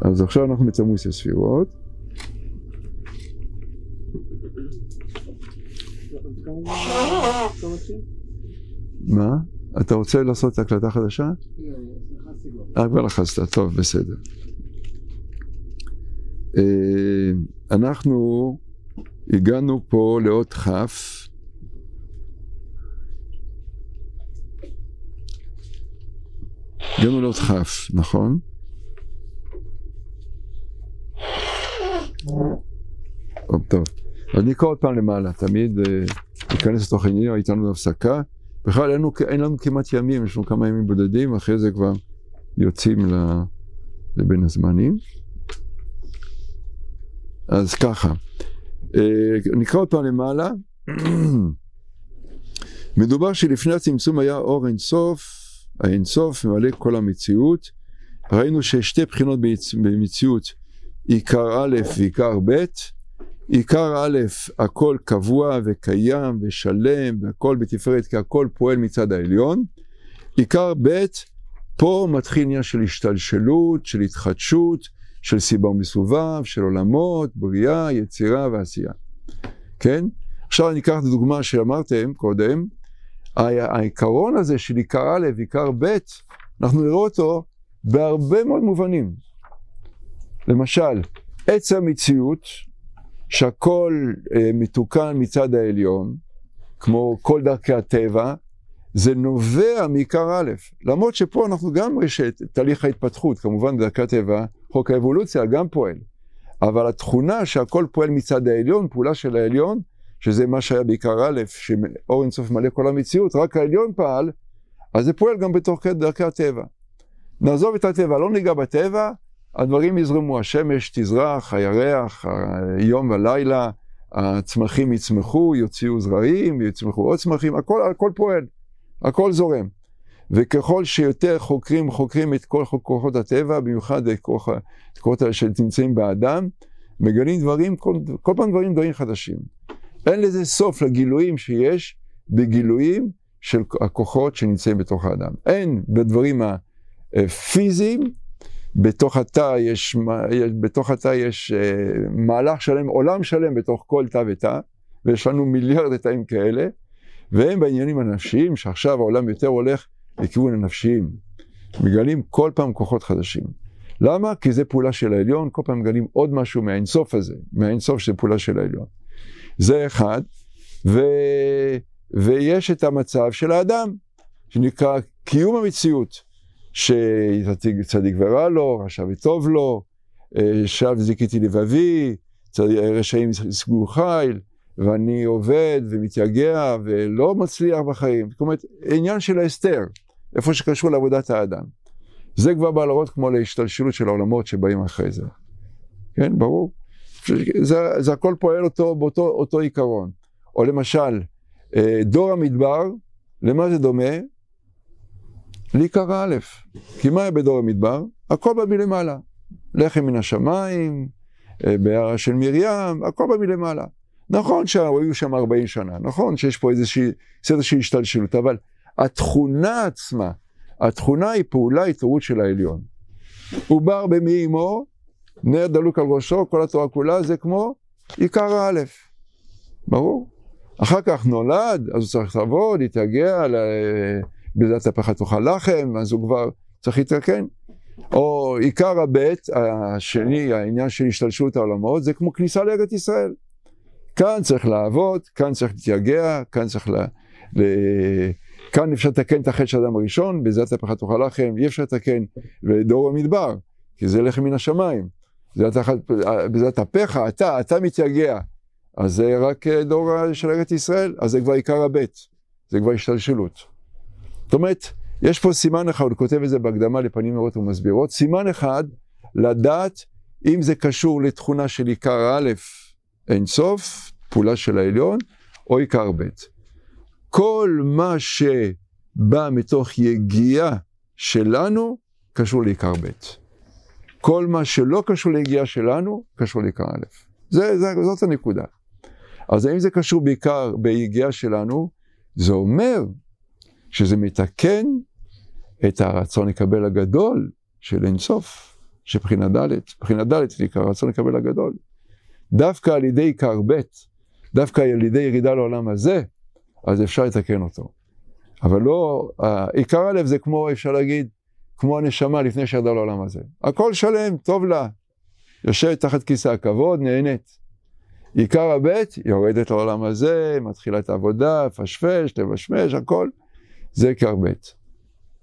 אז עכשיו אנחנו בתמוז הספירות. מה? אתה רוצה לעשות הקלטה חדשה? אה, כבר לחצת, טוב, בסדר. אה, אנחנו הגענו פה לאות כ' הגענו לאות כ', נכון? טוב, אז נקרא עוד פעם למעלה, תמיד אה, ניכנס לתוך העניין, הייתה לנו הפסקה. בכלל אין לנו, אין לנו כמעט ימים, יש לנו כמה ימים בודדים, אחרי זה כבר יוצאים לבין הזמנים. אז ככה, אה, נקרא עוד פעם למעלה. מדובר שלפני הצמצום היה אור אינסוף, האינסוף ממלא כל המציאות. ראינו שיש שתי בחינות במציאות, עיקר א' ועיקר ב'. עיקר א', הכל קבוע וקיים ושלם והכל בתפארת כי הכל פועל מצד העליון. עיקר ב', פה מתחיל עניין של השתלשלות, של התחדשות, של סיבה ומסובב, של עולמות, בריאה, יצירה ועשייה. כן? עכשיו אני אקח את הדוגמה שאמרתם קודם, העיקרון הזה של עיקר א' ועיקר ב', אנחנו נראה אותו בהרבה מאוד מובנים. למשל, עץ המציאות, שהכל אה, מתוקן מצד העליון, כמו כל דרכי הטבע, זה נובע מעיקר א', למרות שפה אנחנו גם יש את תהליך ההתפתחות, כמובן בדרכי הטבע, חוק האבולוציה גם פועל, אבל התכונה שהכל פועל מצד העליון, פעולה של העליון, שזה מה שהיה בעיקר א', שאור אינסוף מלא כל המציאות, רק העליון פעל, אז זה פועל גם בתוך דרכי הטבע. נעזוב את הטבע, לא ניגע בטבע, הדברים יזרמו, השמש תזרח, הירח, היום והלילה, הצמחים יצמחו, יוציאו זרעים, יצמחו עוד צמחים, הכל, הכל פועל, הכל זורם. וככל שיותר חוקרים חוקרים את כל כוחות הטבע, במיוחד את כוחות שנמצאים באדם, מגלים דברים, כל, כל פעם דברים דברים חדשים. אין לזה סוף לגילויים שיש בגילויים של הכוחות שנמצאים בתוך האדם. אין בדברים הפיזיים בתוך התא יש, בתוך התא יש uh, מהלך שלם, עולם שלם בתוך כל תא ותא, ויש לנו מיליארד תאים כאלה, והם בעניינים הנפשיים, שעכשיו העולם יותר הולך לכיוון הנפשיים. מגלים כל פעם כוחות חדשים. למה? כי זה פעולה של העליון, כל פעם מגלים עוד משהו מהאינסוף הזה, מהאינסוף שזה פעולה של העליון. זה אחד, ו... ויש את המצב של האדם, שנקרא קיום המציאות. שצדיק ורע לו, רשע וטוב לו, אה, שב זיכיתי לבבי, רשעים ישגו חיל, ואני עובד ומתייגע ולא מצליח בחיים. זאת אומרת, עניין של ההסתר, איפה שקשור לעבודת האדם. זה כבר בא להראות כמו להשתלשלות של העולמות שבאים אחרי זה. כן, ברור. זה, זה הכל פועל אותו באותו אותו עיקרון. או למשל, אה, דור המדבר, למה זה דומה? לעיקר א', כי מה היה בדור המדבר? הכל בא מלמעלה. לחם מן השמיים, אה, בהערה של מרים, הכל בא מלמעלה. נכון שהיו שם 40 שנה, נכון שיש פה איזושהי של השתלשלות, אבל התכונה עצמה, התכונה היא פעולה התעוררות של העליון. עובר במי אמו, נר דלוק על ראשו, כל התורה כולה זה כמו עיקר האלף. ברור. אחר כך נולד, אז הוא צריך לעבוד, להתייגע, בזאת הפכה תאכל לחם, אז הוא כבר צריך להתרקן. או עיקר הבית, השני, העניין של השתלשלות העולמות, זה כמו כניסה לארץ ישראל. כאן צריך לעבוד, כאן צריך להתייגע, כאן צריך ל... ל... כאן אפשר לתקן את החטא של האדם הראשון, בזאת הפכה תאכל לחם, אי אפשר לתקן בדור המדבר, כי זה לחם מן השמיים. בזאת אפיך, אתה, אתה מתייגע. אז זה רק דור של ארץ ישראל, אז זה כבר עיקר הבית, זה כבר השתלשלות. זאת אומרת, יש פה סימן אחד, הוא כותב את זה בהקדמה לפנים נאות ומסבירות, סימן אחד, לדעת אם זה קשור לתכונה של עיקר א', אין סוף, פעולה של העליון, או עיקר ב'. כל מה שבא מתוך יגיעה שלנו, קשור לעיקר ב'. כל מה שלא קשור ליגיעה שלנו, קשור לעיקר א'. זה, זה, זאת הנקודה. אז האם זה קשור בעיקר ביגיעה שלנו? זה אומר שזה מתקן את הרצון לקבל הגדול של אינסוף, שבחינה ד', בחינה ד' זה עיקר הרצון לקבל הגדול. דווקא על ידי עיקר ב', דווקא על ידי ירידה לעולם הזה, אז אפשר לתקן אותו. אבל לא, עיקר א' זה כמו, אפשר להגיד, כמו הנשמה לפני שירדה לעולם הזה. הכל שלם, טוב לה. יושבת תחת כיסא הכבוד, נהנית. עיקר הבית, יורדת לעולם הזה, מתחילה את העבודה, פשפש, תבשמש, הכל. זה עיקר בית.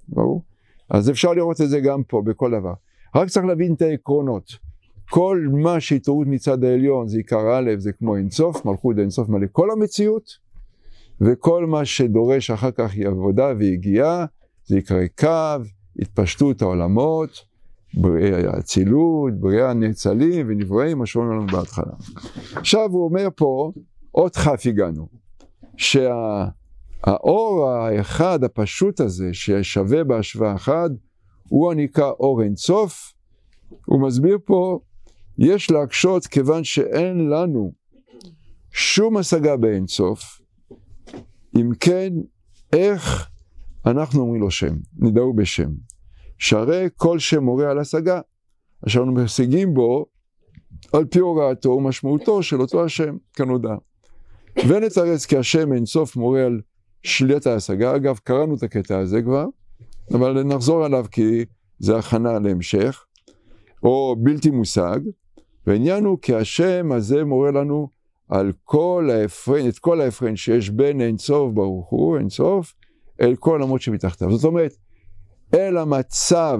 ברור? אז אפשר לראות את זה גם פה, בכל דבר. רק צריך להבין את העקרונות. כל מה שהתעוררות מצד העליון זה עיקר א', זה כמו אינסוף, מלכות אינסוף מלא כל המציאות, וכל מה שדורש אחר כך היא עבודה ויגיעה, זה עיקרי קו, התפשטות העולמות, בריאה אצילות, בריאה נאצלים ונבראים, מה שאומרים לנו בהתחלה. עכשיו הוא אומר פה, עוד כ' הגענו, שהאור האחד הפשוט הזה, ששווה בהשוואה אחת, הוא הנקרא אור אינסוף, הוא מסביר פה, יש להקשות כיוון שאין לנו שום השגה באינסוף, אם כן, איך אנחנו אומרים לו שם, נדעו בשם. שהרי כל שם מורה על השגה, אשר אנו משיגים בו על פי הוראתו ומשמעותו של אותו השם, כנודע. ונתרץ כי השם אין סוף מורה על שלילת ההשגה, אגב קראנו את הקטע הזה כבר, אבל נחזור עליו כי זה הכנה להמשך, או בלתי מושג, והעניין הוא כי השם הזה מורה לנו על כל ההפרן, את כל ההפרן שיש בין אין סוף ברוך הוא, אין סוף, אל כל עולמות שמתחתיו. זאת אומרת, אל המצב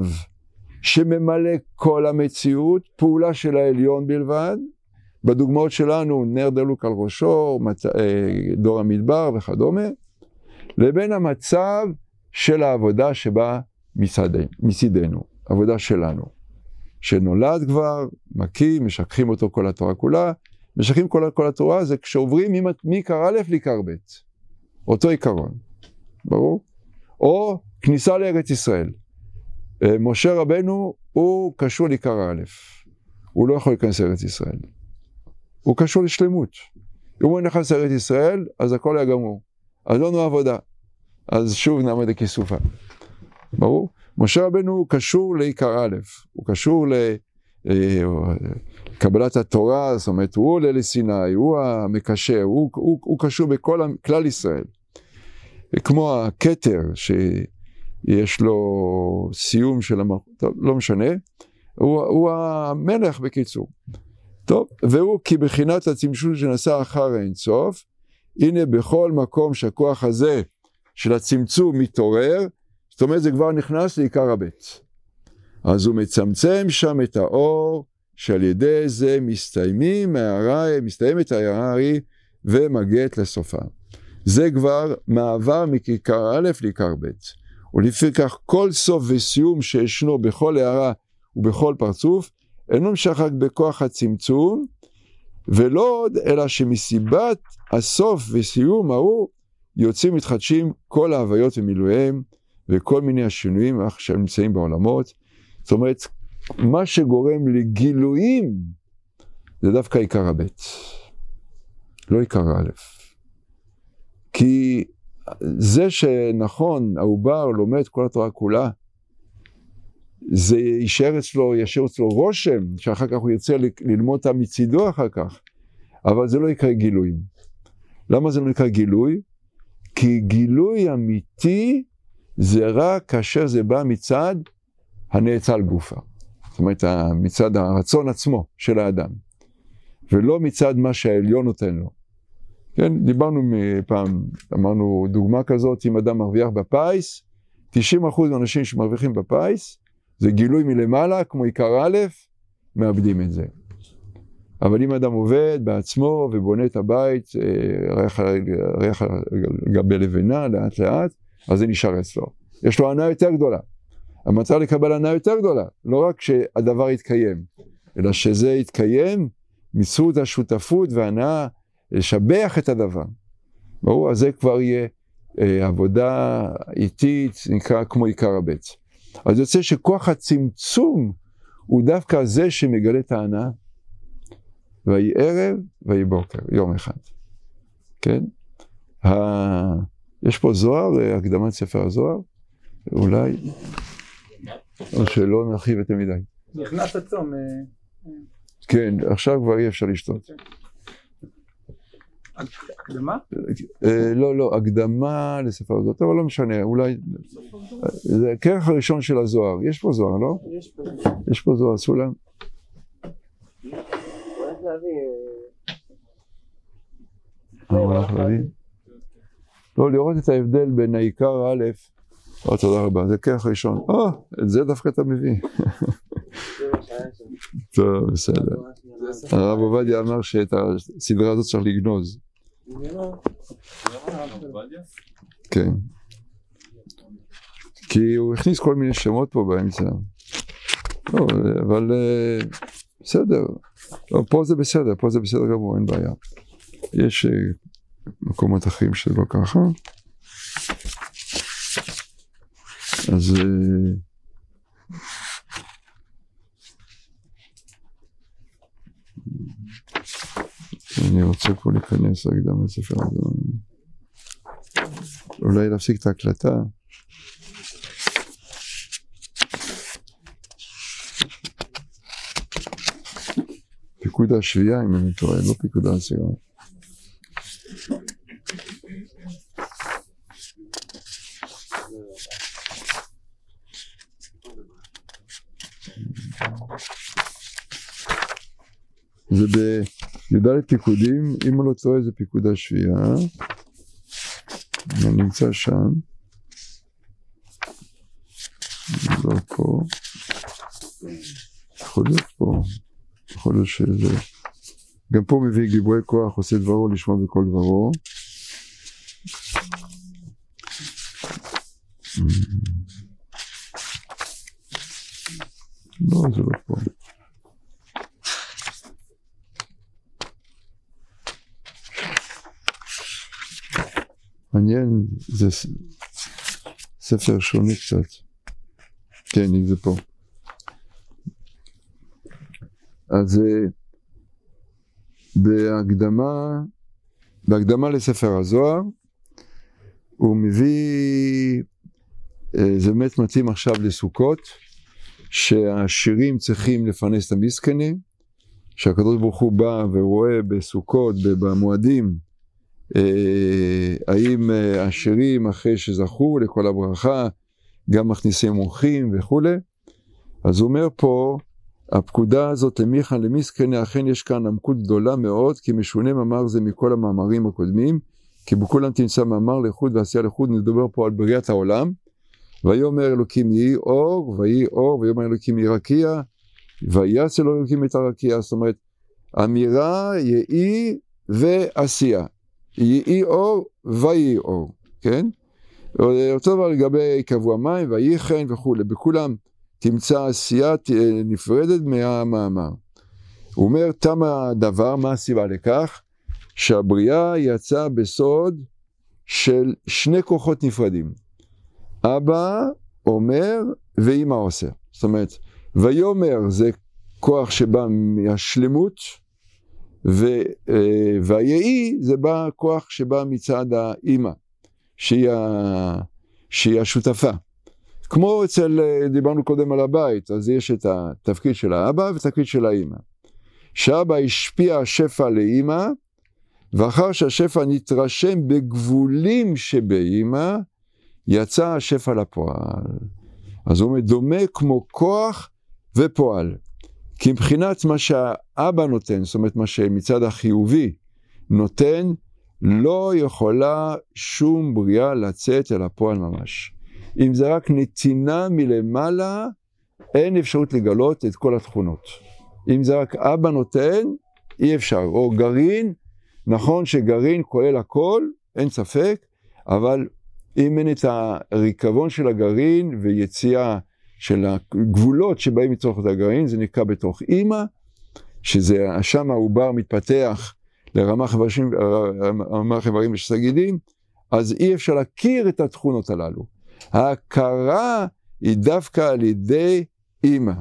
שממלא כל המציאות, פעולה של העליון בלבד. בדוגמאות שלנו, נר דלוק על ראשו, אה, דור המדבר וכדומה, לבין המצב של העבודה שבאה מצידנו, עבודה שלנו. שנולד כבר, מקים, משככים אותו כל התורה כולה, משככים כל, כל התורה זה כשעוברים מעיקר א' לעיקר ב', אותו עיקרון, ברור? או כניסה לארץ ישראל. אה, משה רבנו הוא קשור לעיקר א', הוא לא יכול להיכנס לארץ ישראל. הוא קשור לשלמות. אם הוא נכנס לארץ ישראל, אז הכל היה גמור. אז לא נו עבודה. אז שוב נעמד לכיסופה. ברור? משה רבנו הוא קשור לעיקר א', הוא קשור לקבלת אה, התורה, זאת אומרת, הוא עולה לסיני, הוא המקשר, הוא, הוא, הוא קשור בכל כלל ישראל. כמו הכתר, שיש לו סיום של המלכות, לא משנה, הוא, הוא המלך בקיצור. טוב, והוא כי בחינת הצמצום שנעשה אחר האינסוף, הנה בכל מקום שהכוח הזה של הצמצום מתעורר, זאת אומרת זה כבר נכנס לעיקר הבית. אז הוא מצמצם שם את האור, שעל ידי זה מסתיימים ההערה, מסתיימת ההערה ההיא ומגעת לסופה. זה כבר מעבר מכיכר א' לעיקר ב'. ולפיכך כל סוף וסיום שישנו בכל הערה ובכל פרצוף, אינו נמשך רק בכוח הצמצום, ולא עוד, אלא שמסיבת הסוף וסיום ההוא, יוצאים מתחדשים כל ההוויות ומילואיהם, וכל מיני השינויים שנמצאים בעולמות. זאת אומרת, מה שגורם לגילויים, זה דווקא עיקר הבית, לא עיקר א'. כי זה שנכון, העובר לומד כל התורה כולה, זה יישאר אצלו, ישאיר אצלו רושם, שאחר כך הוא ירצה ללמוד אותה מצידו אחר כך, אבל זה לא יקרה גילויים. למה זה לא נקרא גילוי? כי גילוי אמיתי זה רק כאשר זה בא מצד הנאצל גופה. זאת אומרת, מצד הרצון עצמו של האדם, ולא מצד מה שהעליון נותן לו. כן, דיברנו פעם, אמרנו דוגמה כזאת, אם אדם מרוויח בפיס, 90% מהאנשים שמרוויחים בפיס, זה גילוי מלמעלה, כמו עיקר א', מאבדים את זה. אבל אם אדם עובד בעצמו ובונה את הבית, ריח, ריח על גבי לבנה, לאט לאט, אז זה נשאר אצלו. יש לו הנאה יותר גדולה. המצב לקבל הנאה יותר גדולה, לא רק שהדבר יתקיים, אלא שזה יתקיים מזכות השותפות והנאה לשבח את הדבר. ברור? אז זה כבר יהיה אה, עבודה איטית, נקרא כמו עיקר הבית. אז יוצא שכוח הצמצום הוא דווקא זה שמגלה את ההנאה. ויהי ערב ויהי בוקר, יום אחד. כן? ה... יש פה זוהר, אה, הקדמת ספר הזוהר, אולי, או שלא נרחיב יותר מדי. נכנס הצום. אה, כן, עכשיו כבר אי אפשר לשתות. הקדמה? אה, לא, לא, הקדמה לספר הזאת, אבל לא משנה, אולי... זה הכרך הראשון של הזוהר, יש פה זוהר, לא? יש פה. יש פה זוהר, סולם. הלך להביא? לא, לראות את ההבדל בין העיקר א', או תודה רבה, זה כרך ראשון. או, את זה דווקא אתה מביא. טוב, בסדר. הרב עובדיה אמר שאת הסדרה הזאת צריך לגנוז. כן. כי הוא הכניס כל מיני שמות פה באמצע. לא, אבל אה, בסדר. לא, פה זה בסדר, פה זה בסדר גמור, אין בעיה. יש אה, מקומות אחרים שזה לא ככה. אז... אני רוצה פה להיכנס להקדם לספר הזה. אולי להפסיק את ההקלטה. פיקוד השביעייה, אם אני טועה, לא פיקוד העשירה. זה בי"ד פיקודים, אם הוא לא טועה זה פיקוד השביעייה, זה נמצא שם, לא פה, יכול להיות פה, יכול להיות שזה, גם פה מביא גיבויי כוח, עושה דברו לשמוע בכל דברו. לא, זה לא פה. מעניין, זה ספר שונה קצת. כן, אם זה פה. אז אה, בהקדמה, בהקדמה לספר הזוהר, הוא מביא, אה, זה באמת מתאים עכשיו לסוכות, שהשירים צריכים לפרנס את המסכנים, שהקדוש ברוך הוא בא ורואה בסוכות, במועדים, האם אה, השירים אחרי שזכו לכל הברכה גם מכניסים אורחים וכולי. אז הוא אומר פה, הפקודה הזאת למיכן למסכנה, אכן יש כאן עמקות גדולה מאוד, כי משונה מאמר זה מכל המאמרים הקודמים, כי בכולם תמצא מאמר לחוד ועשייה לחוד, נדבר פה על בריאת העולם. ויאמר אלוקים יהי אור, ויהי אור, ויאמר אלוקים יהי רקיע, ויעש אלוקים את הרקיע, זאת אומרת, אמירה, יהי ועשייה. יהי אור ויהי אור, כן? אותו דבר לגבי קבוע מים, ויהי חן וכולי, בכולם תמצא עשייה נפרדת מהמאמר. הוא אומר, תם הדבר, מה הסיבה לכך? שהבריאה יצאה בסוד של שני כוחות נפרדים. אבא אומר ואימא עושה. זאת אומרת, ויאמר זה כוח שבא מהשלמות, ו, אה, והיהי זה בא כוח שבא מצד האימא, שהיא, ה, שהיא השותפה. כמו אצל, אה, דיברנו קודם על הבית, אז יש את התפקיד של האבא והתפקיד של האימא. שאבא השפיע השפע לאימא, ואחר שהשפע נתרשם בגבולים שבאימא, יצא השפע לפועל. אז הוא מדומה כמו כוח ופועל. כי מבחינת מה שהאבא נותן, זאת אומרת מה שמצד החיובי נותן, לא יכולה שום בריאה לצאת אל הפועל ממש. אם זה רק נתינה מלמעלה, אין אפשרות לגלות את כל התכונות. אם זה רק אבא נותן, אי אפשר. או גרעין, נכון שגרעין כולל הכל, אין ספק, אבל אם אין את הריקבון של הגרעין ויציאה של הגבולות שבאים מתוך את הגרעין, זה נקרא בתוך אימא, שזה שם העובר מתפתח לרמ"ח איברים, רמ"ח איברים ושסגידים, אז אי אפשר להכיר את התכונות הללו. ההכרה היא דווקא על ידי אימא.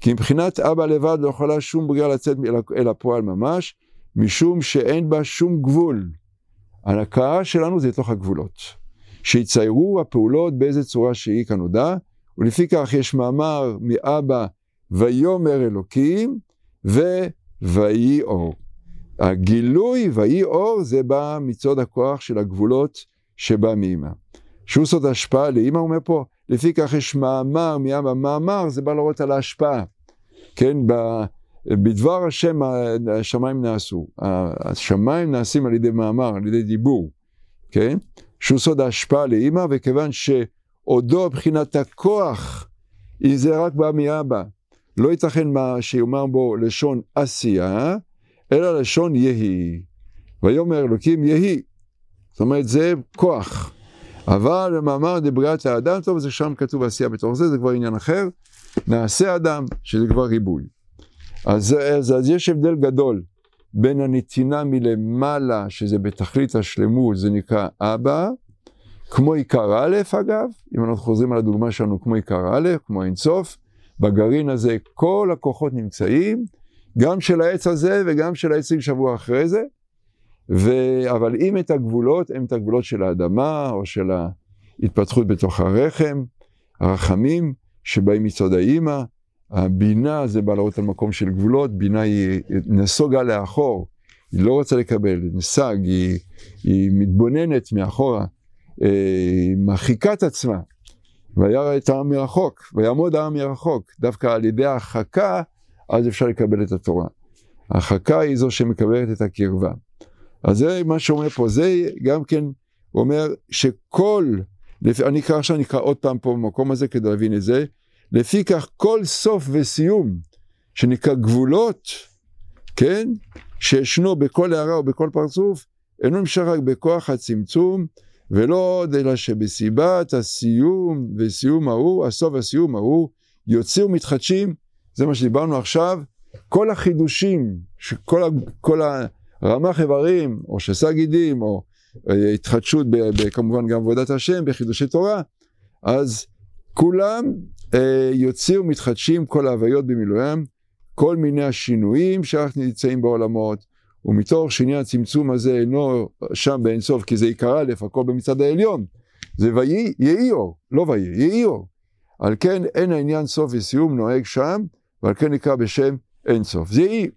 כי מבחינת אבא לבד לא יכולה שום בריאה לצאת אל הפועל ממש, משום שאין בה שום גבול. ההכרה שלנו זה לתוך הגבולות. שיציירו הפעולות באיזה צורה שהיא כנודע, ולפי כך יש מאמר מאבא ויאמר אלוקים וויהי אור. הגילוי ויהי אור זה בא מצוד הכוח של הגבולות שבא מאמא. שהוא סוד השפעה לאמא, הוא אומר פה, לפי כך יש מאמר מאמא, מאמר זה בא לראות על ההשפעה. כן, בדבר השם השמיים נעשו. השמיים נעשים על ידי מאמר, על ידי דיבור, כן? שהוא סוד ההשפעה לאמא, וכיוון שעודו מבחינת הכוח, אם זה רק בא מאבא, לא ייתכן מה שיאמר בו לשון עשייה, אלא לשון יהי. ויאמר אלוקים יהי. זאת אומרת, זה כוח. אבל במאמר דבריאת האדם, טוב, זה שם כתוב עשייה בתוך זה, זה כבר עניין אחר. נעשה אדם, שזה כבר ריבוי. אז, אז, אז יש הבדל גדול בין הנתינה מלמעלה, שזה בתכלית השלמות, זה נקרא אבא, כמו עיקר א', אגב, אם אנחנו חוזרים על הדוגמה שלנו, כמו עיקר א', כמו אינסוף, בגרעין הזה כל הכוחות נמצאים, גם של העץ הזה וגם של העצים שבוע אחרי זה, ו... אבל אם את הגבולות, הם את הגבולות של האדמה או של ההתפתחות בתוך הרחם, הרחמים שבאים מצד האימא, הבינה זה בא להראות על מקום של גבולות, בינה היא נסוגה לאחור, היא לא רוצה לקבל, נסג, היא, היא מתבוננת מאחורה, היא מרחיקה את עצמה, וירא את העם מרחוק, ויעמוד העם מרחוק, דווקא על ידי ההרחקה, אז אפשר לקבל את התורה. ההרחקה היא זו שמקבלת את הקרבה. אז זה מה שאומר פה, זה גם כן, אומר שכל, אני אקרא עכשיו, אני אקרא עוד פעם פה במקום הזה כדי להבין את זה, לפי כך כל סוף וסיום, שנקרא גבולות, כן, שישנו בכל הערה ובכל פרצוף, אינו נמשך רק בכוח הצמצום, ולא עוד אלא שבסיבת הסיום וסיום ההוא, הסוף והסיום ההוא, יוצאו מתחדשים, זה מה שדיברנו עכשיו, כל החידושים, כל, כל הרמ"ח איברים, או שסה גידים, או אה, התחדשות, ב, ב, כמובן גם עבודת השם, בחידושי תורה, אז כולם אה, יוציאו מתחדשים כל ההוויות במילואיהם, כל מיני השינויים שאנחנו נמצאים בעולמות, ומתוך שעניין הצמצום הזה אינו שם באינסוף, כי זה עיקר א', הכל במצד העליון, זה ויהי, יהי אור, לא ויהי, יהי אור. על כן אין העניין סוף וסיום נוהג שם, ועל כן נקרא בשם אינסוף. זה יהי,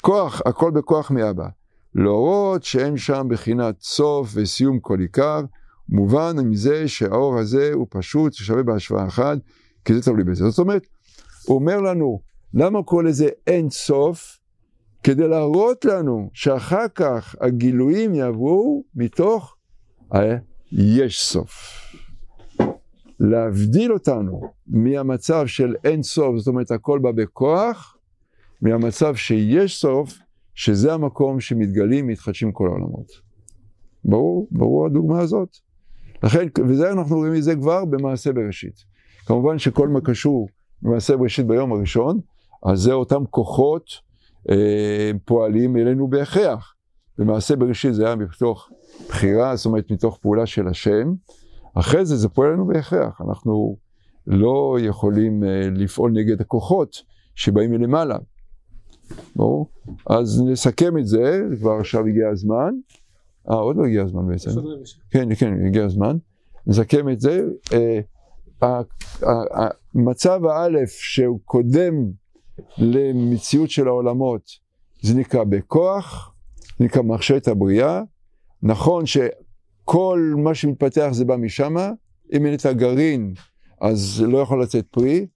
כוח, הכל בכוח מאבא. להורות שאין שם בחינת סוף וסיום כל עיקר, מובן מזה שהאור הזה הוא פשוט, שווה בהשוואה אחת, כי זה תלוי בזה. זאת אומרת, הוא אומר לנו, למה קורא לזה אין סוף? כדי להראות לנו שאחר כך הגילויים יעברו מתוך יש סוף. להבדיל אותנו מהמצב של אין סוף, זאת אומרת הכל בא בכוח, מהמצב שיש סוף, שזה המקום שמתגלים, מתחדשים כל העולמות. ברור, ברור הדוגמה הזאת. לכן, וזה אנחנו רואים את זה כבר במעשה בראשית. כמובן שכל מה קשור במעשה בראשית ביום הראשון, אז זה אותם כוחות אה, פועלים אלינו בהכרח. במעשה בראשית זה היה מתוך בחירה, זאת אומרת מתוך פעולה של השם. אחרי זה זה פועל לנו בהכרח. אנחנו לא יכולים אה, לפעול נגד הכוחות שבאים מלמעלה. ברור? אז נסכם את זה, כבר עכשיו הגיע הזמן. אה, עוד לא הגיע הזמן בעצם. כן, כן, הגיע הזמן. נסכם את זה. אה, המצב האלף שהוא קודם למציאות של העולמות, זה נקרא בכוח, זה נקרא מחשבת הבריאה. נכון שכל מה שמתפתח זה בא משם, אם אין את הגרעין אז לא יכול לצאת פרי.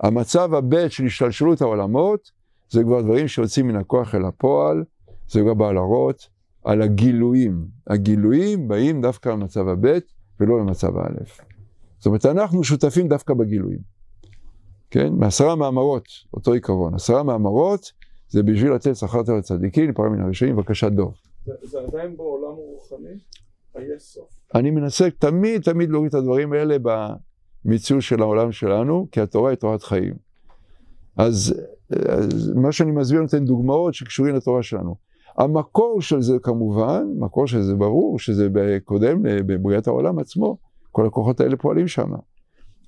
המצב הב' של השתלשלות העולמות, זה כבר דברים שיוצאים מן הכוח אל הפועל, זה כבר בא להראות על הגילויים. הגילויים באים דווקא במצב הב' ולא במצב האלף. זאת אומרת, אנחנו שותפים דווקא בגילויים. כן? מעשרה מאמרות, אותו עיקרון. עשרה מאמרות זה בשביל לתת שכר טבע לצדיקים, לפעמים מן הראשונים, בבקשת דוב. זה, זה עדיין בעולם הרוחני? היש סוף. אני מנסה תמיד תמיד להוריד את הדברים האלה במציאות של העולם שלנו, כי התורה היא תורת חיים. אז, אז מה שאני מסביר נותן דוגמאות שקשורים לתורה שלנו. המקור של זה כמובן, מקור של זה ברור, שזה קודם בבריאת העולם עצמו, כל הכוחות האלה פועלים שם.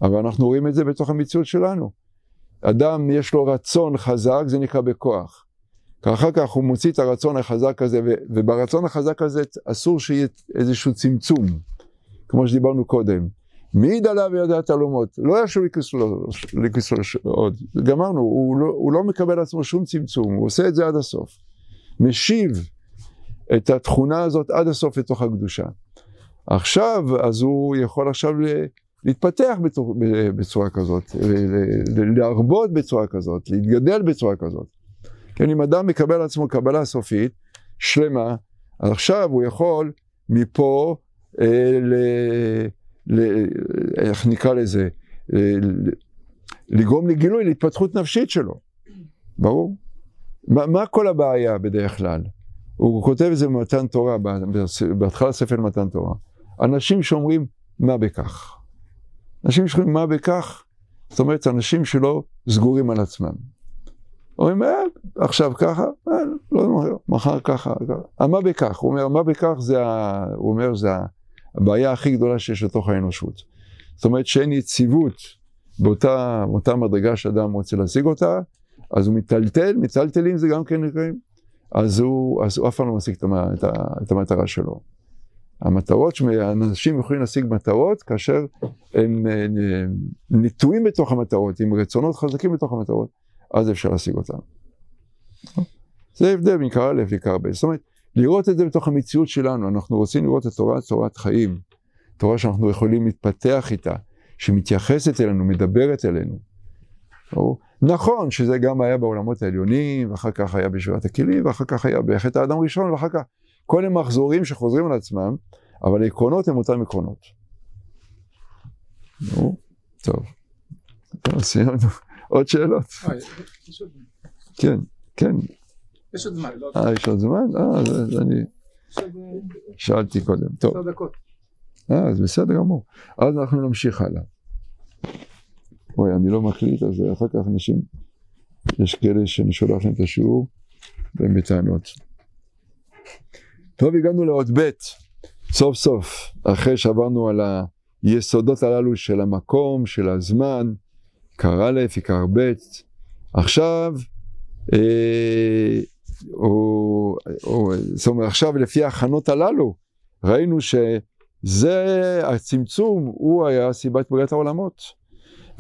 אבל אנחנו רואים את זה בתוך המציאות שלנו. אדם יש לו רצון חזק, זה נקרא בכוח. אחר כך הוא מוציא את הרצון החזק הזה, וברצון החזק הזה אסור שיהיה איזשהו צמצום, כמו שדיברנו קודם. מעיד עליו וידע תעלומות, לא ישוב לכיסו עוד, גמרנו, הוא לא, הוא לא מקבל לעצמו שום צמצום, הוא עושה את זה עד הסוף. משיב את התכונה הזאת עד הסוף לתוך הקדושה. עכשיו, אז הוא יכול עכשיו להתפתח בצורה כזאת, להרבות בצורה כזאת, להתגדל בצורה כזאת. כן, אם אדם מקבל על עצמו קבלה סופית, שלמה, עכשיו הוא יכול מפה, אה, ל, ל, איך נקרא לזה, אה, לגרום לגילוי להתפתחות נפשית שלו, ברור? מה, מה כל הבעיה בדרך כלל? הוא כותב את זה במתן תורה, בהתחלה ספר מתן תורה. אנשים שאומרים מה בכך. אנשים שאומרים מה בכך, זאת אומרת אנשים שלא סגורים על עצמם. אומרים, אה, עכשיו ככה, אה, לא מהר, מחר ככה, ככה. מה בכך? הוא אומר, מה בכך זה, ה... הוא אומר, זה הבעיה הכי גדולה שיש לתוך האנושות. זאת אומרת שאין יציבות באותה, באותה מדרגה שאדם רוצה להשיג אותה, אז הוא מיטלטל, מיטלטלים זה גם כן נקראים, אז הוא, אז הוא אף פעם לא משיג את, את המטרה שלו. המטרות, אנשים יכולים להשיג מטרות כאשר הם נטועים בתוך המטרות, עם רצונות חזקים בתוך המטרות, אז אפשר להשיג אותם. זה ההבדל בין עיקר א' לעיקר ב'. זאת אומרת, לראות את זה בתוך המציאות שלנו, אנחנו רוצים לראות את התורה תורת חיים, תורה שאנחנו יכולים להתפתח איתה, שמתייחסת אלינו, מדברת אלינו. נכון שזה גם היה בעולמות העליונים, ואחר כך היה בשבירת הכלים, ואחר כך היה בחטא האדם ראשון, ואחר כך כל מיני מחזורים שחוזרים על עצמם, אבל העקרונות הם אותם עקרונות. נו, טוב. סיימנו. עוד שאלות? אה, כן, כן. יש עוד זמן. אה, יש עוד זמן? אה, אז אני שאלתי קודם. טוב. אה, אז בסדר גמור. אז אנחנו נמשיך הלאה. אוי, אני לא מקליט, אז אחר כך אנשים, יש כאלה שאני שולח להם את השיעור, והם בטענות. טוב, הגענו לעוד ב', סוף סוף, אחרי שעברנו על היסודות הללו של המקום, של הזמן, עיקר א', עיקר ב', עכשיו, אה, או, או, זאת אומרת, עכשיו לפי ההכנות הללו, ראינו שזה, הצמצום, הוא היה סיבת בריאת העולמות.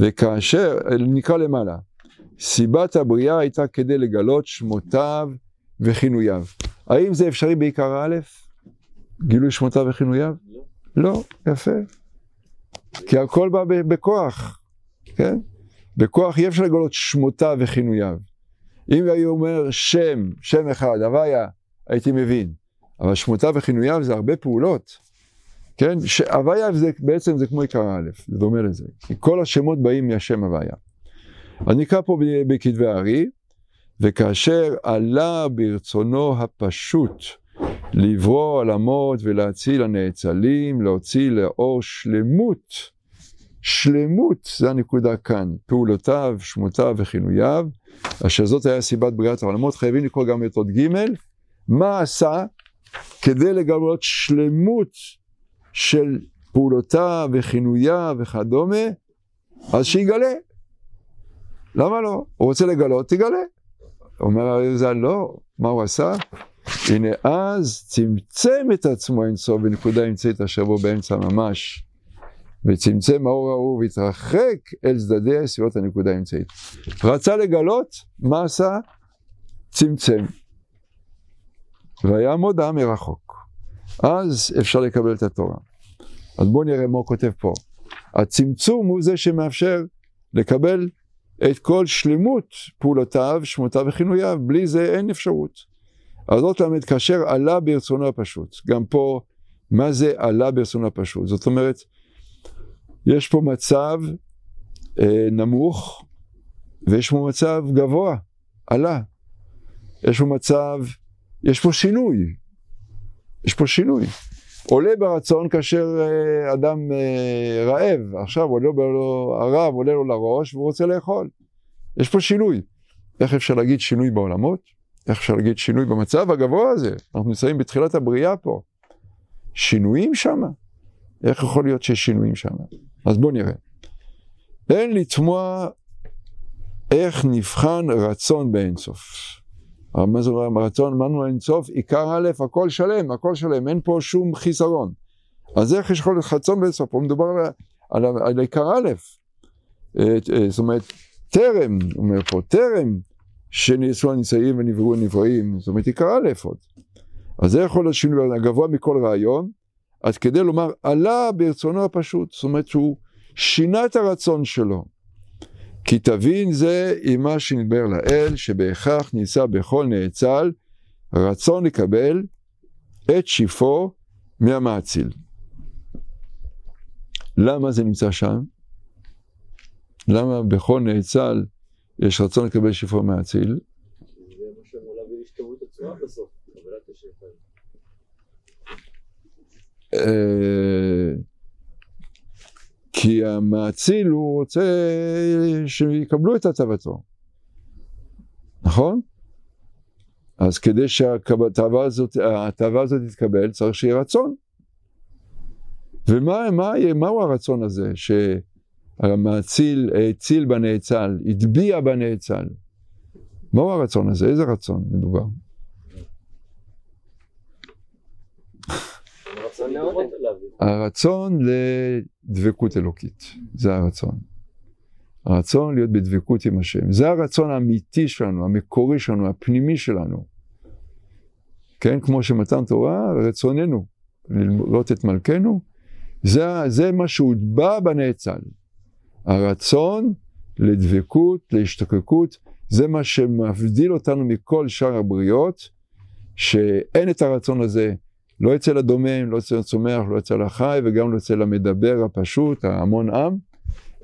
וכאשר, נקרא למעלה, סיבת הבריאה הייתה כדי לגלות שמותיו וכינוייו. האם זה אפשרי בעיקר א', גילוי שמותיו וכינוייו? לא. לא, יפה. כי הכל בא בכוח, כן? בכוח אי אפשר לגלות שמותיו וכינוייו. אם היו אומר שם, שם אחד, הוויה, הייתי מבין. אבל שמותיו וכינוייו זה הרבה פעולות. כן? הוויה זה, בעצם זה כמו עיקר א', זה דומה לזה. כי כל השמות באים מהשם הוויה. אני אקרא פה בכתבי הארי, וכאשר עלה ברצונו הפשוט לברוא עולמות ולהציל הנאצלים, להוציא לאור שלמות שלמות, זה הנקודה כאן, פעולותיו, שמותיו וכינוייו, אשר זאת היה סיבת בריאת העולמות, חייבים לקרוא גם את עוד ג', מה עשה כדי לגלות שלמות של פעולותיו וכינוייו וכדומה, אז שיגלה. למה לא? הוא רוצה לגלות, תגלה. אומר הריזה, לא, מה הוא עשה? הנה אז צמצם את עצמו אינסוף בנקודה אמצעית אשר בו באמצע ממש. וצמצם האור ההוא והתרחק אל צדדי סביבות הנקודה האמצעית. רצה לגלות, מה עשה? צמצם. ויעמוד העם מרחוק. אז אפשר לקבל את התורה. אז בואו נראה מה הוא כותב פה. הצמצום הוא זה שמאפשר לקבל את כל שלמות פעולותיו, שמותיו וכינוייו, בלי זה אין אפשרות. אז זאת למד כאשר עלה ברצונו הפשוט. גם פה, מה זה עלה ברצונו הפשוט? זאת אומרת, יש פה מצב אה, נמוך ויש פה מצב גבוה, עלה. יש פה מצב, יש פה שינוי. יש פה שינוי. עולה ברצון כאשר אה, אדם אה, רעב, עכשיו עולה לו, הרב עולה לו לראש והוא רוצה לאכול. יש פה שינוי. איך אפשר להגיד שינוי בעולמות? איך אפשר להגיד שינוי במצב הגבוה הזה? אנחנו נמצאים בתחילת הבריאה פה. שינויים שם? איך יכול להיות שיש שינויים שם? אז בואו נראה. אין לתמוע איך נבחן רצון באינסוף. מה זה רצון? אמרנו אינסוף, עיקר א', הכל שלם, הכל שלם, אין פה שום חיסרון. אז איך יכול להיות רצון באינסוף? פה מדובר על, על, על עיקר א', אה, אה, זאת אומרת, טרם, הוא אומר פה, טרם שנעשו הנישאים ונבראו הנבראים, זאת אומרת, עיקר א' עוד. אז זה יכול להיות שינוי הגבוה מכל רעיון, עד כדי לומר, עלה ברצונו הפשוט, זאת אומרת שהוא שינה את הרצון שלו. כי תבין זה עם מה שנדבר לאל, שבהכרח נישא בכל נאצל, רצון לקבל את שיפו מהמאציל. למה זה נמצא שם? למה בכל נאצל יש רצון לקבל שיפו מהאציל? בסוף. אה, כי המאציל הוא רוצה שיקבלו את הטבתו, נכון? אז כדי שהתאווה הזאת, הזאת תתקבל צריך שיהיה רצון. ומה מה, מהו הרצון הזה שהמאציל האציל בנאצל, הטביע בנאצל? מהו הרצון הזה? איזה רצון מדובר? לעונג. הרצון לדבקות אלוקית, זה הרצון. הרצון להיות בדבקות עם השם. זה הרצון האמיתי שלנו, המקורי שלנו, הפנימי שלנו. כן, כמו שמתן תורה, רצוננו לראות את מלכנו, זה, זה מה שהוטבע בנאצל. הרצון לדבקות, להשתוקקות, זה מה שמבדיל אותנו מכל שאר הבריות, שאין את הרצון הזה לא אצל הדומם, לא אצל הצומח, לא אצל החי, וגם לא אצל המדבר הפשוט, ההמון עם.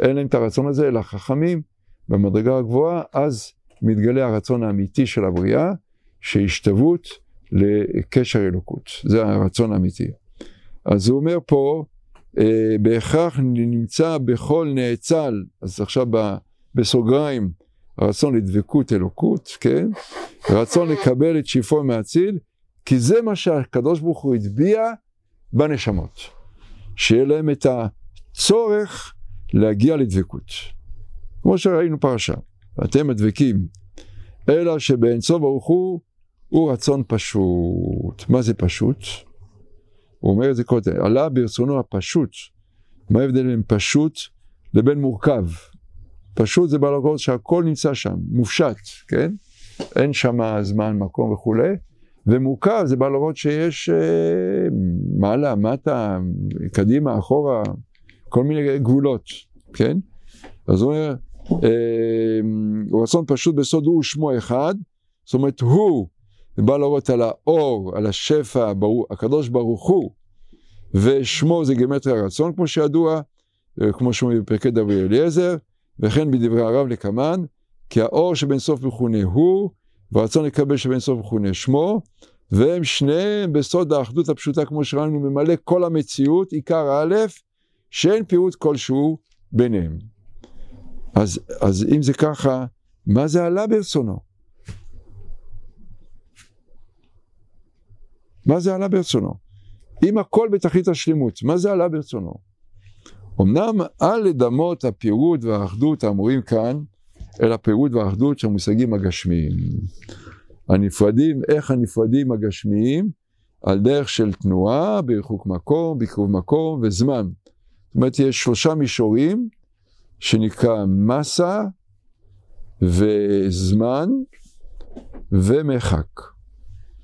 אין להם את הרצון הזה, אלא חכמים במדרגה הגבוהה, אז מתגלה הרצון האמיתי של הבריאה, שהשתוות לקשר אלוקות. זה הרצון האמיתי. אז הוא אומר פה, אה, בהכרח נמצא בכל נאצל, אז עכשיו בסוגריים, הרצון לדבקות אלוקות, כן? רצון לקבל את שיפו מהציל, כי זה מה שהקדוש ברוך הוא הטביע בנשמות. שיהיה להם את הצורך להגיע לדבקות. כמו שראינו פרשה, ואתם הדבקים, אלא שבאינסוף ברוך הוא, הוא רצון פשוט. מה זה פשוט? הוא אומר את זה קודם, עלה ברצונו הפשוט. מה ההבדל בין פשוט לבין מורכב? פשוט זה בלגות שהכל נמצא שם, מופשט, כן? אין שם זמן, מקום וכולי. ומורכב זה בלגות שיש אה, מעלה, מטה, קדימה, אחורה, כל מיני גבולות, כן? אז הוא אומר, אה, רצון פשוט בסוד הוא שמו אחד, זאת אומרת הוא בא להראות על האור, על השפע, ברור, הקדוש ברוך הוא, ושמו זה גמטרי הרצון, כמו שידוע, אה, כמו שאומרים בפרקי דברי אליעזר, וכן בדברי הרב לקמן, כי האור שבין סוף מכונה הוא, והרצון לקבל שבין סוף מכונה שמו, והם שניהם בסוד האחדות הפשוטה, כמו שראינו, ממלא כל המציאות, עיקר א', שאין פירוט כלשהו ביניהם. אז, אז אם זה ככה, מה זה עלה ברצונו? מה זה עלה ברצונו? אם הכל בתכלית השלמות, מה זה עלה ברצונו? אמנם אל לדמות הפירוד והאחדות האמורים כאן, אל הפירוד והאחדות של המושגים הגשמיים. הנפרדים, איך הנפרדים הגשמיים? על דרך של תנועה, בריחוק מקום, בקרוב מקום וזמן. זאת אומרת, יש שלושה מישורים שנקרא מסה וזמן ומרחק.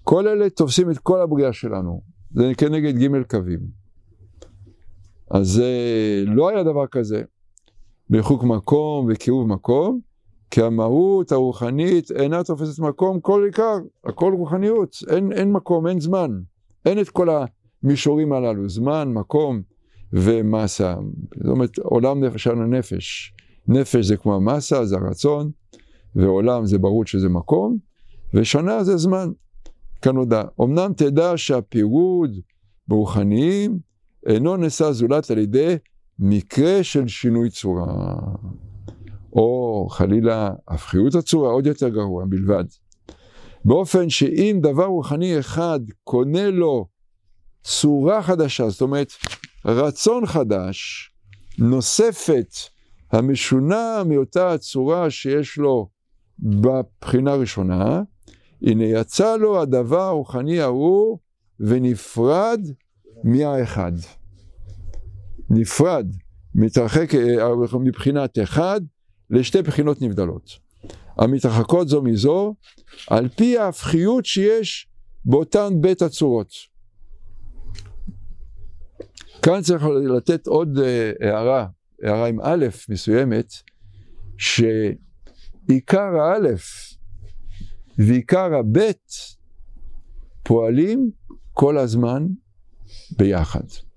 כל אלה תופסים את כל הבריאה שלנו. זה כנגד ג' קווים. אז לא היה דבר כזה. בריחוק מקום וקירוב מקום, כי המהות הרוחנית אינה תופסת מקום כל עיקר, הכל רוחניות, אין, אין מקום, אין זמן, אין את כל המישורים הללו, זמן, מקום ומסה. זאת אומרת, עולם על הנפש. נפש זה כמו המסה, זה הרצון, ועולם זה ברור שזה מקום, ושנה זה זמן. כנודע. אמנם תדע שהפירוד ברוחניים אינו נעשה זולת על ידי מקרה של שינוי צורה. או חלילה הפכיות הצורה, עוד יותר גרוע בלבד. באופן שאם דבר רוחני אחד קונה לו צורה חדשה, זאת אומרת רצון חדש, נוספת, המשונה מאותה הצורה שיש לו בבחינה הראשונה, הנה יצא לו הדבר הרוחני ההוא ונפרד מהאחד. נפרד מתרחק אה, מבחינת אחד לשתי בחינות נבדלות. המתרחקות זו מזו על פי ההפכיות שיש באותן בית הצורות. כאן צריך לתת עוד אה, הערה, הערה עם א' מסוימת, שעיקר האלף ועיקר הבית פועלים כל הזמן ביחד.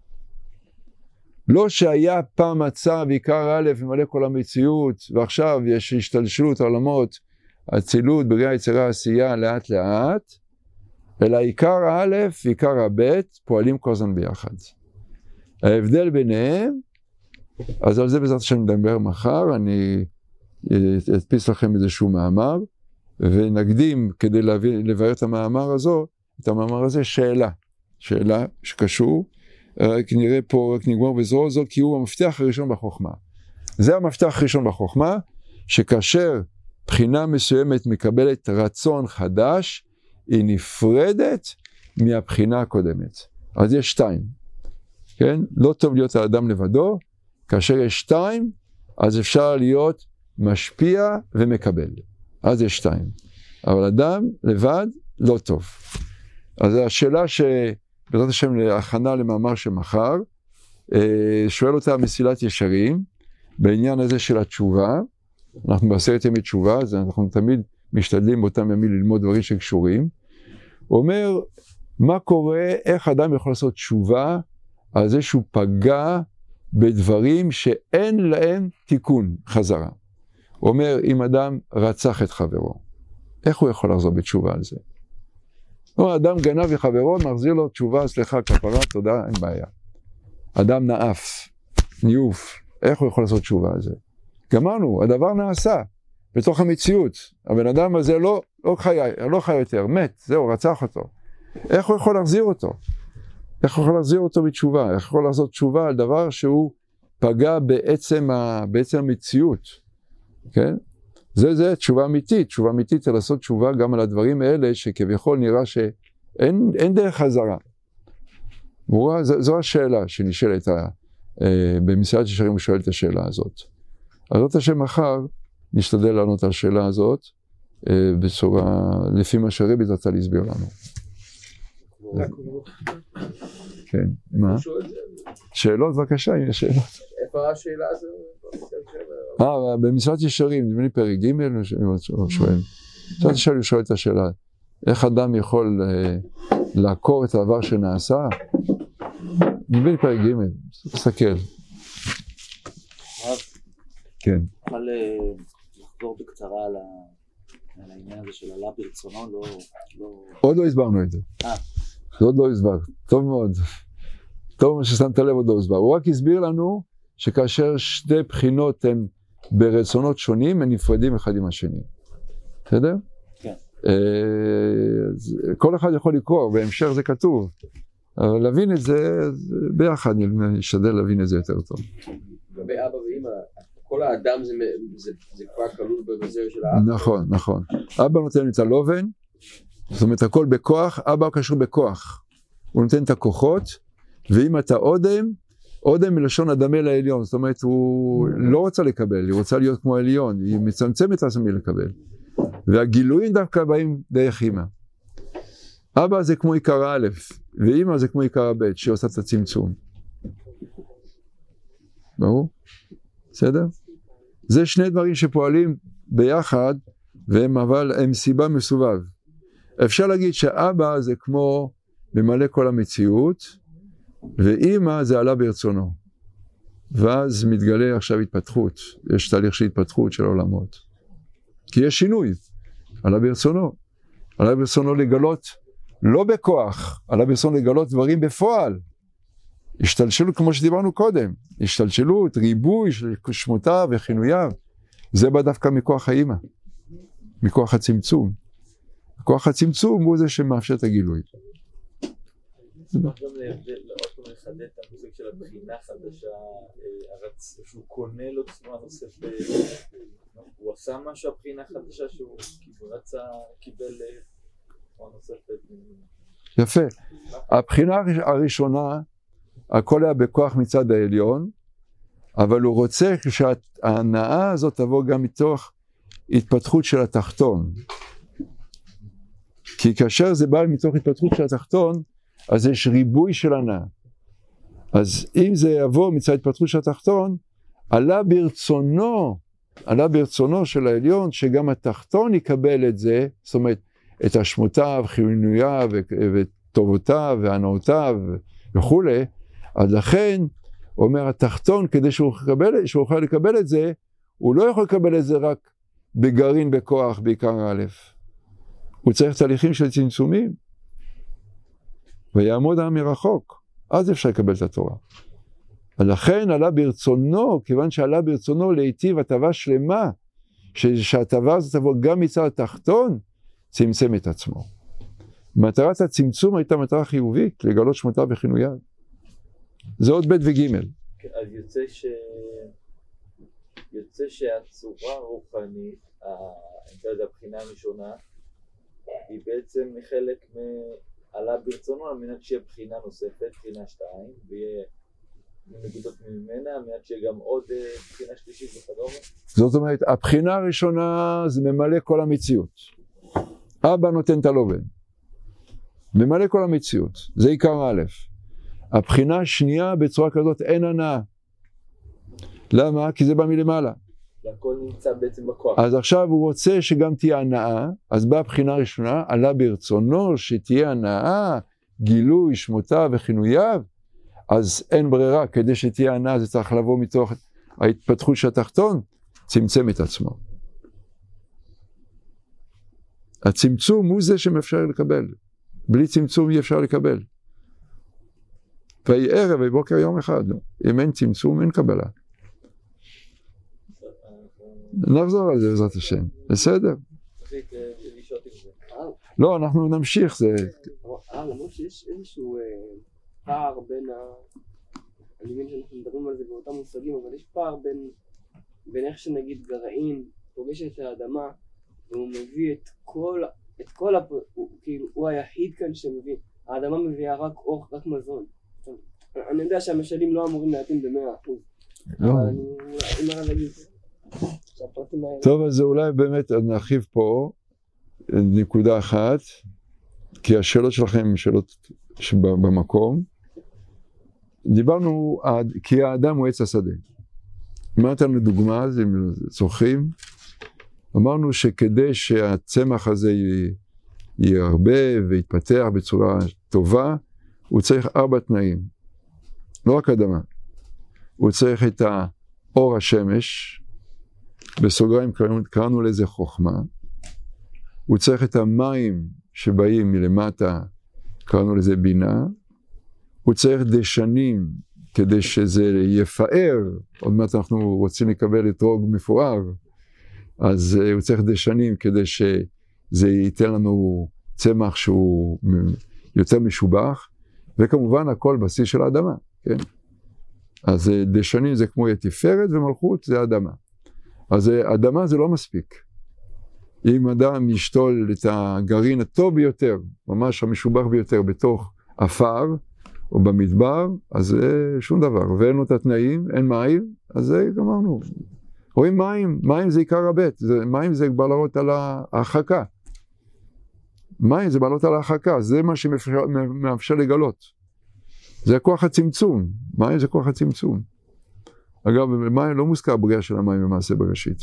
לא שהיה פעם מצב עיקר א' ממלא כל המציאות ועכשיו יש השתלשלות עולמות אצילות בריאה יצירה עשייה לאט לאט אלא עיקר א' ועיקר הב' פועלים כל הזמן ביחד. ההבדל ביניהם אז על זה בעזרת השם נדבר מחר אני אדפיס לכם איזשהו מאמר ונקדים כדי לבאר את המאמר הזו את המאמר הזה שאלה שאלה שקשור רק נראה פה, רק נגמור בזרוע זאת, כי הוא המפתח הראשון בחוכמה. זה המפתח הראשון בחוכמה, שכאשר בחינה מסוימת מקבלת רצון חדש, היא נפרדת מהבחינה הקודמת. אז יש שתיים, כן? לא טוב להיות האדם לבדו, כאשר יש שתיים, אז אפשר להיות משפיע ומקבל. אז יש שתיים. אבל אדם לבד לא טוב. אז השאלה ש... בעזרת השם להכנה למאמר שמחר, אה, שואל אותה מסילת ישרים בעניין הזה של התשובה, אנחנו בעשרת ימי תשובה, אז אנחנו תמיד משתדלים באותם ימים ללמוד דברים שקשורים. הוא אומר, מה קורה, איך אדם יכול לעשות תשובה על זה שהוא פגע בדברים שאין להם תיקון חזרה. הוא אומר, אם אדם רצח את חברו, איך הוא יכול לחזור בתשובה על זה? או אדם גנב לחברו, מחזיר לו תשובה, סליחה, כפרה, תודה, אין בעיה. אדם נאף, ניאוף, איך הוא יכול לעשות תשובה על זה? גמרנו, הדבר נעשה בתוך המציאות. הבן אדם הזה לא, לא, חי, לא חי יותר, מת, זהו, רצח אותו. איך הוא יכול להחזיר אותו? איך הוא יכול להחזיר אותו בתשובה? איך הוא יכול לעשות תשובה על דבר שהוא פגע בעצם, ה, בעצם המציאות, כן? זה, זה תשובה אמיתית, תשובה אמיתית זה לעשות תשובה גם על הדברים האלה שכביכול נראה שאין דרך חזרה. זו, זו השאלה שנשאלת, אה, במשרד ישרים הוא שואל את השאלה הזאת. אז זאת השם מחר נשתדל לענות על השאלה הזאת אה, בצורה, לפי מה שרבי רצה להסביר לנו. כן, מה? שאלות בבקשה, אם יש שאלות. איפה השאלה הזאת? אה, במשרד ישרים, נדמה לי פרק ג' הוא שואל. משרד ישרים הוא שואל את השאלה, איך אדם יכול אה, לעקור את הדבר שנעשה? נדמה לי פרק ג', תסתכל. כן. תוכל אה, לחזור בקצרה על העניין הזה של עלה ברצונו, לא... לא- עוד לא הסברנו את זה. אה. זה עוד לא הסבר, טוב מאוד. טוב ששמת לב עוד לא הסבר. הוא רק הסביר לנו שכאשר שתי בחינות הן ברצונות שונים, הם נפרדים אחד עם השני. בסדר? כן. אה, כל אחד יכול לקרוא, בהמשך זה כתוב. אבל להבין את זה, ביחד נשתדל להבין את זה יותר טוב. לגבי אבא ואמא, כל האדם זה, זה, זה כבר כלול בזרע של האבא? נכון, נכון. אבא נותן את הלובן, זאת אומרת הכל בכוח, אבא קשור בכוח. הוא נותן את הכוחות, ואם אתה אודם, אודם מלשון אדמה לעליון, זאת אומרת הוא לא רוצה לקבל, היא רוצה להיות כמו עליון, היא מצמצמת את עצמי לקבל. והגילויים דווקא באים דרך אימא. אבא זה כמו עיקר א', ואימא זה כמו עיקר ב', שהיא עושה את הצמצום. ברור? בסדר? זה שני דברים שפועלים ביחד, והם אבל הם סיבה מסובב. אפשר להגיד שאבא זה כמו ממלא כל המציאות, ואימא זה עלה ברצונו. ואז מתגלה עכשיו התפתחות, יש תהליך של התפתחות של עולמות. כי יש שינוי, עלה ברצונו. עלה ברצונו לגלות, לא בכוח, עלה ברצונו לגלות דברים בפועל. השתלשלות, כמו שדיברנו קודם, השתלשלות, ריבוי של שמותיו וכינוייו, זה בא דווקא מכוח האימא, מכוח הצמצום. כוח הצמצום הוא זה שמאפשר את הגילוי. נשמח גם עוד פעם לחדד את המושג של הבחינה חדשה, אה, שהוא קונה לו תנועה נוספת, הוא עשה משהו הבחינה חדשה שהוא רצה, קיבל אה, תנועה נוספת. יפה. הבחינה הראשונה, הכל היה בכוח מצד העליון, אבל הוא רוצה שההנאה הזאת תבוא גם מתוך התפתחות של התחתון. כי כאשר זה בא מתוך התפתחות של התחתון, אז יש ריבוי של הנאה. אז אם זה יבוא מצד התפתחות של התחתון, עלה ברצונו, עלה ברצונו של העליון, שגם התחתון יקבל את זה, זאת אומרת, את אשמותיו, חיונויו וטובותיו והנאותיו וכולי, אז לכן, אומר התחתון, כדי שהוא, יקבל, שהוא יוכל לקבל את זה, הוא לא יכול לקבל את זה רק בגרעין בכוח בעיקר א', הוא צריך תהליכים של צמצומים. ויעמוד העם מרחוק, אז אפשר לקבל את התורה. ולכן עלה ברצונו, כיוון שעלה ברצונו להיטיב הטבה שלמה, שההטבה הזאת תבוא גם מצד התחתון, צמצם את עצמו. מטרת הצמצום הייתה מטרה חיובית, לגלות שמותיו וכינוייו. זה עוד ב' וג'. כן, אז יוצא ש... יוצא שהצורה הרוחנית, הבחינה הראשונה, היא בעצם חלק מ... עלה ברצונו על מנת שיהיה בחינה נוספת, בחינה שתיים, ויהיה נקודות ממנה, על מנת שיהיה גם עוד אה, בחינה שלישית וכדומה. זאת אומרת, הבחינה הראשונה זה ממלא כל המציאות. אבא נותן את הלובן. ממלא כל המציאות, זה עיקר א'. הבחינה השנייה בצורה כזאת אין הנאה. למה? כי זה בא מלמעלה. והכל נמצא בעצם בכוח. אז עכשיו הוא רוצה שגם תהיה הנאה, אז באה הבחינה הראשונה, עלה ברצונו שתהיה הנאה, גילוי שמותיו וכינוייו, אז אין ברירה, כדי שתהיה הנאה זה צריך לבוא מתוך ההתפתחות של התחתון, צמצם את עצמו. הצמצום הוא זה שמאפשר לקבל, בלי צמצום אי אפשר לקבל. ויהי ערב ובוקר יום אחד, אם אין צמצום אין קבלה. נחזור על זה בעזרת השם, בסדר. לא, אנחנו נמשיך, זה... אה, למרות שיש איזשהו אה, פער בין ה... אני מבין שאנחנו מדברים על זה באותם מושגים, אבל יש פער בין, בין איך שנגיד גרעין פוגש את האדמה והוא מביא את כל, את כל, הפ... הוא, כאילו, הוא היחיד כאן שמביא, האדמה מביאה רק אור, רק מזון. אני יודע שהמשלים לא אמורים להתאים במאה אחוז. לא. אבל אני אומר האלה- טוב, אז אולי באמת נרחיב פה נקודה אחת, כי השאלות שלכם הן שאלות שבמקום. דיברנו, כי האדם הוא עץ השדה. מה נתנו דוגמה, אם זוכרים? אמרנו שכדי שהצמח הזה ירבה ויתפתח בצורה טובה, הוא צריך ארבע תנאים. לא רק אדמה. הוא צריך את אור השמש, בסוגריים קראנו, קראנו לזה חוכמה. הוא צריך את המים שבאים מלמטה, קראנו לזה בינה. הוא צריך דשנים כדי שזה יפאר, עוד מעט אנחנו רוצים לקבל אתרוג מפואר, אז uh, הוא צריך דשנים כדי שזה ייתן לנו צמח שהוא יותר משובח, וכמובן הכל בסיס של האדמה, כן? אז uh, דשנים זה כמו תפארת ומלכות זה אדמה. אז uh, אדמה זה לא מספיק. אם אדם ישתול את הגרעין הטוב ביותר, ממש המשובח ביותר, בתוך עפר או במדבר, אז זה שום דבר. ואין לו את התנאים, אין מים, אז זה גמרנו. רואים מים, מים זה עיקר זה, מים זה בא להראות על ההרחקה. מים זה בא להראות על ההרחקה, זה מה שמאפשר מאפשר לגלות. זה כוח הצמצום, מים זה כוח הצמצום. אגב, מים לא מוזכר בריאה של המים במעשה בראשית.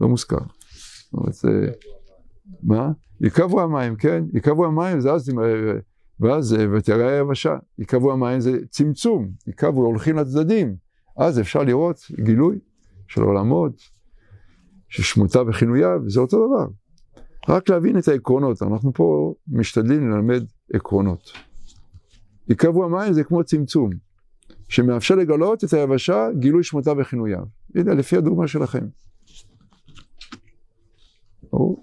לא מוזכר. זה... מה? יקברו המים, כן? יקברו המים, זה אז, ואז ותראה היבשה. יקברו המים זה צמצום, יקברו, הולכים לצדדים. אז אפשר לראות גילוי של עולמות, ששמותיו וכינוייו, זה אותו דבר. רק להבין את העקרונות, אנחנו פה משתדלים ללמד עקרונות. יקברו המים זה כמו צמצום, שמאפשר לגלות את היבשה, גילוי שמותיו וכינוייו. הנה, לפי הדוגמה שלכם. ברור?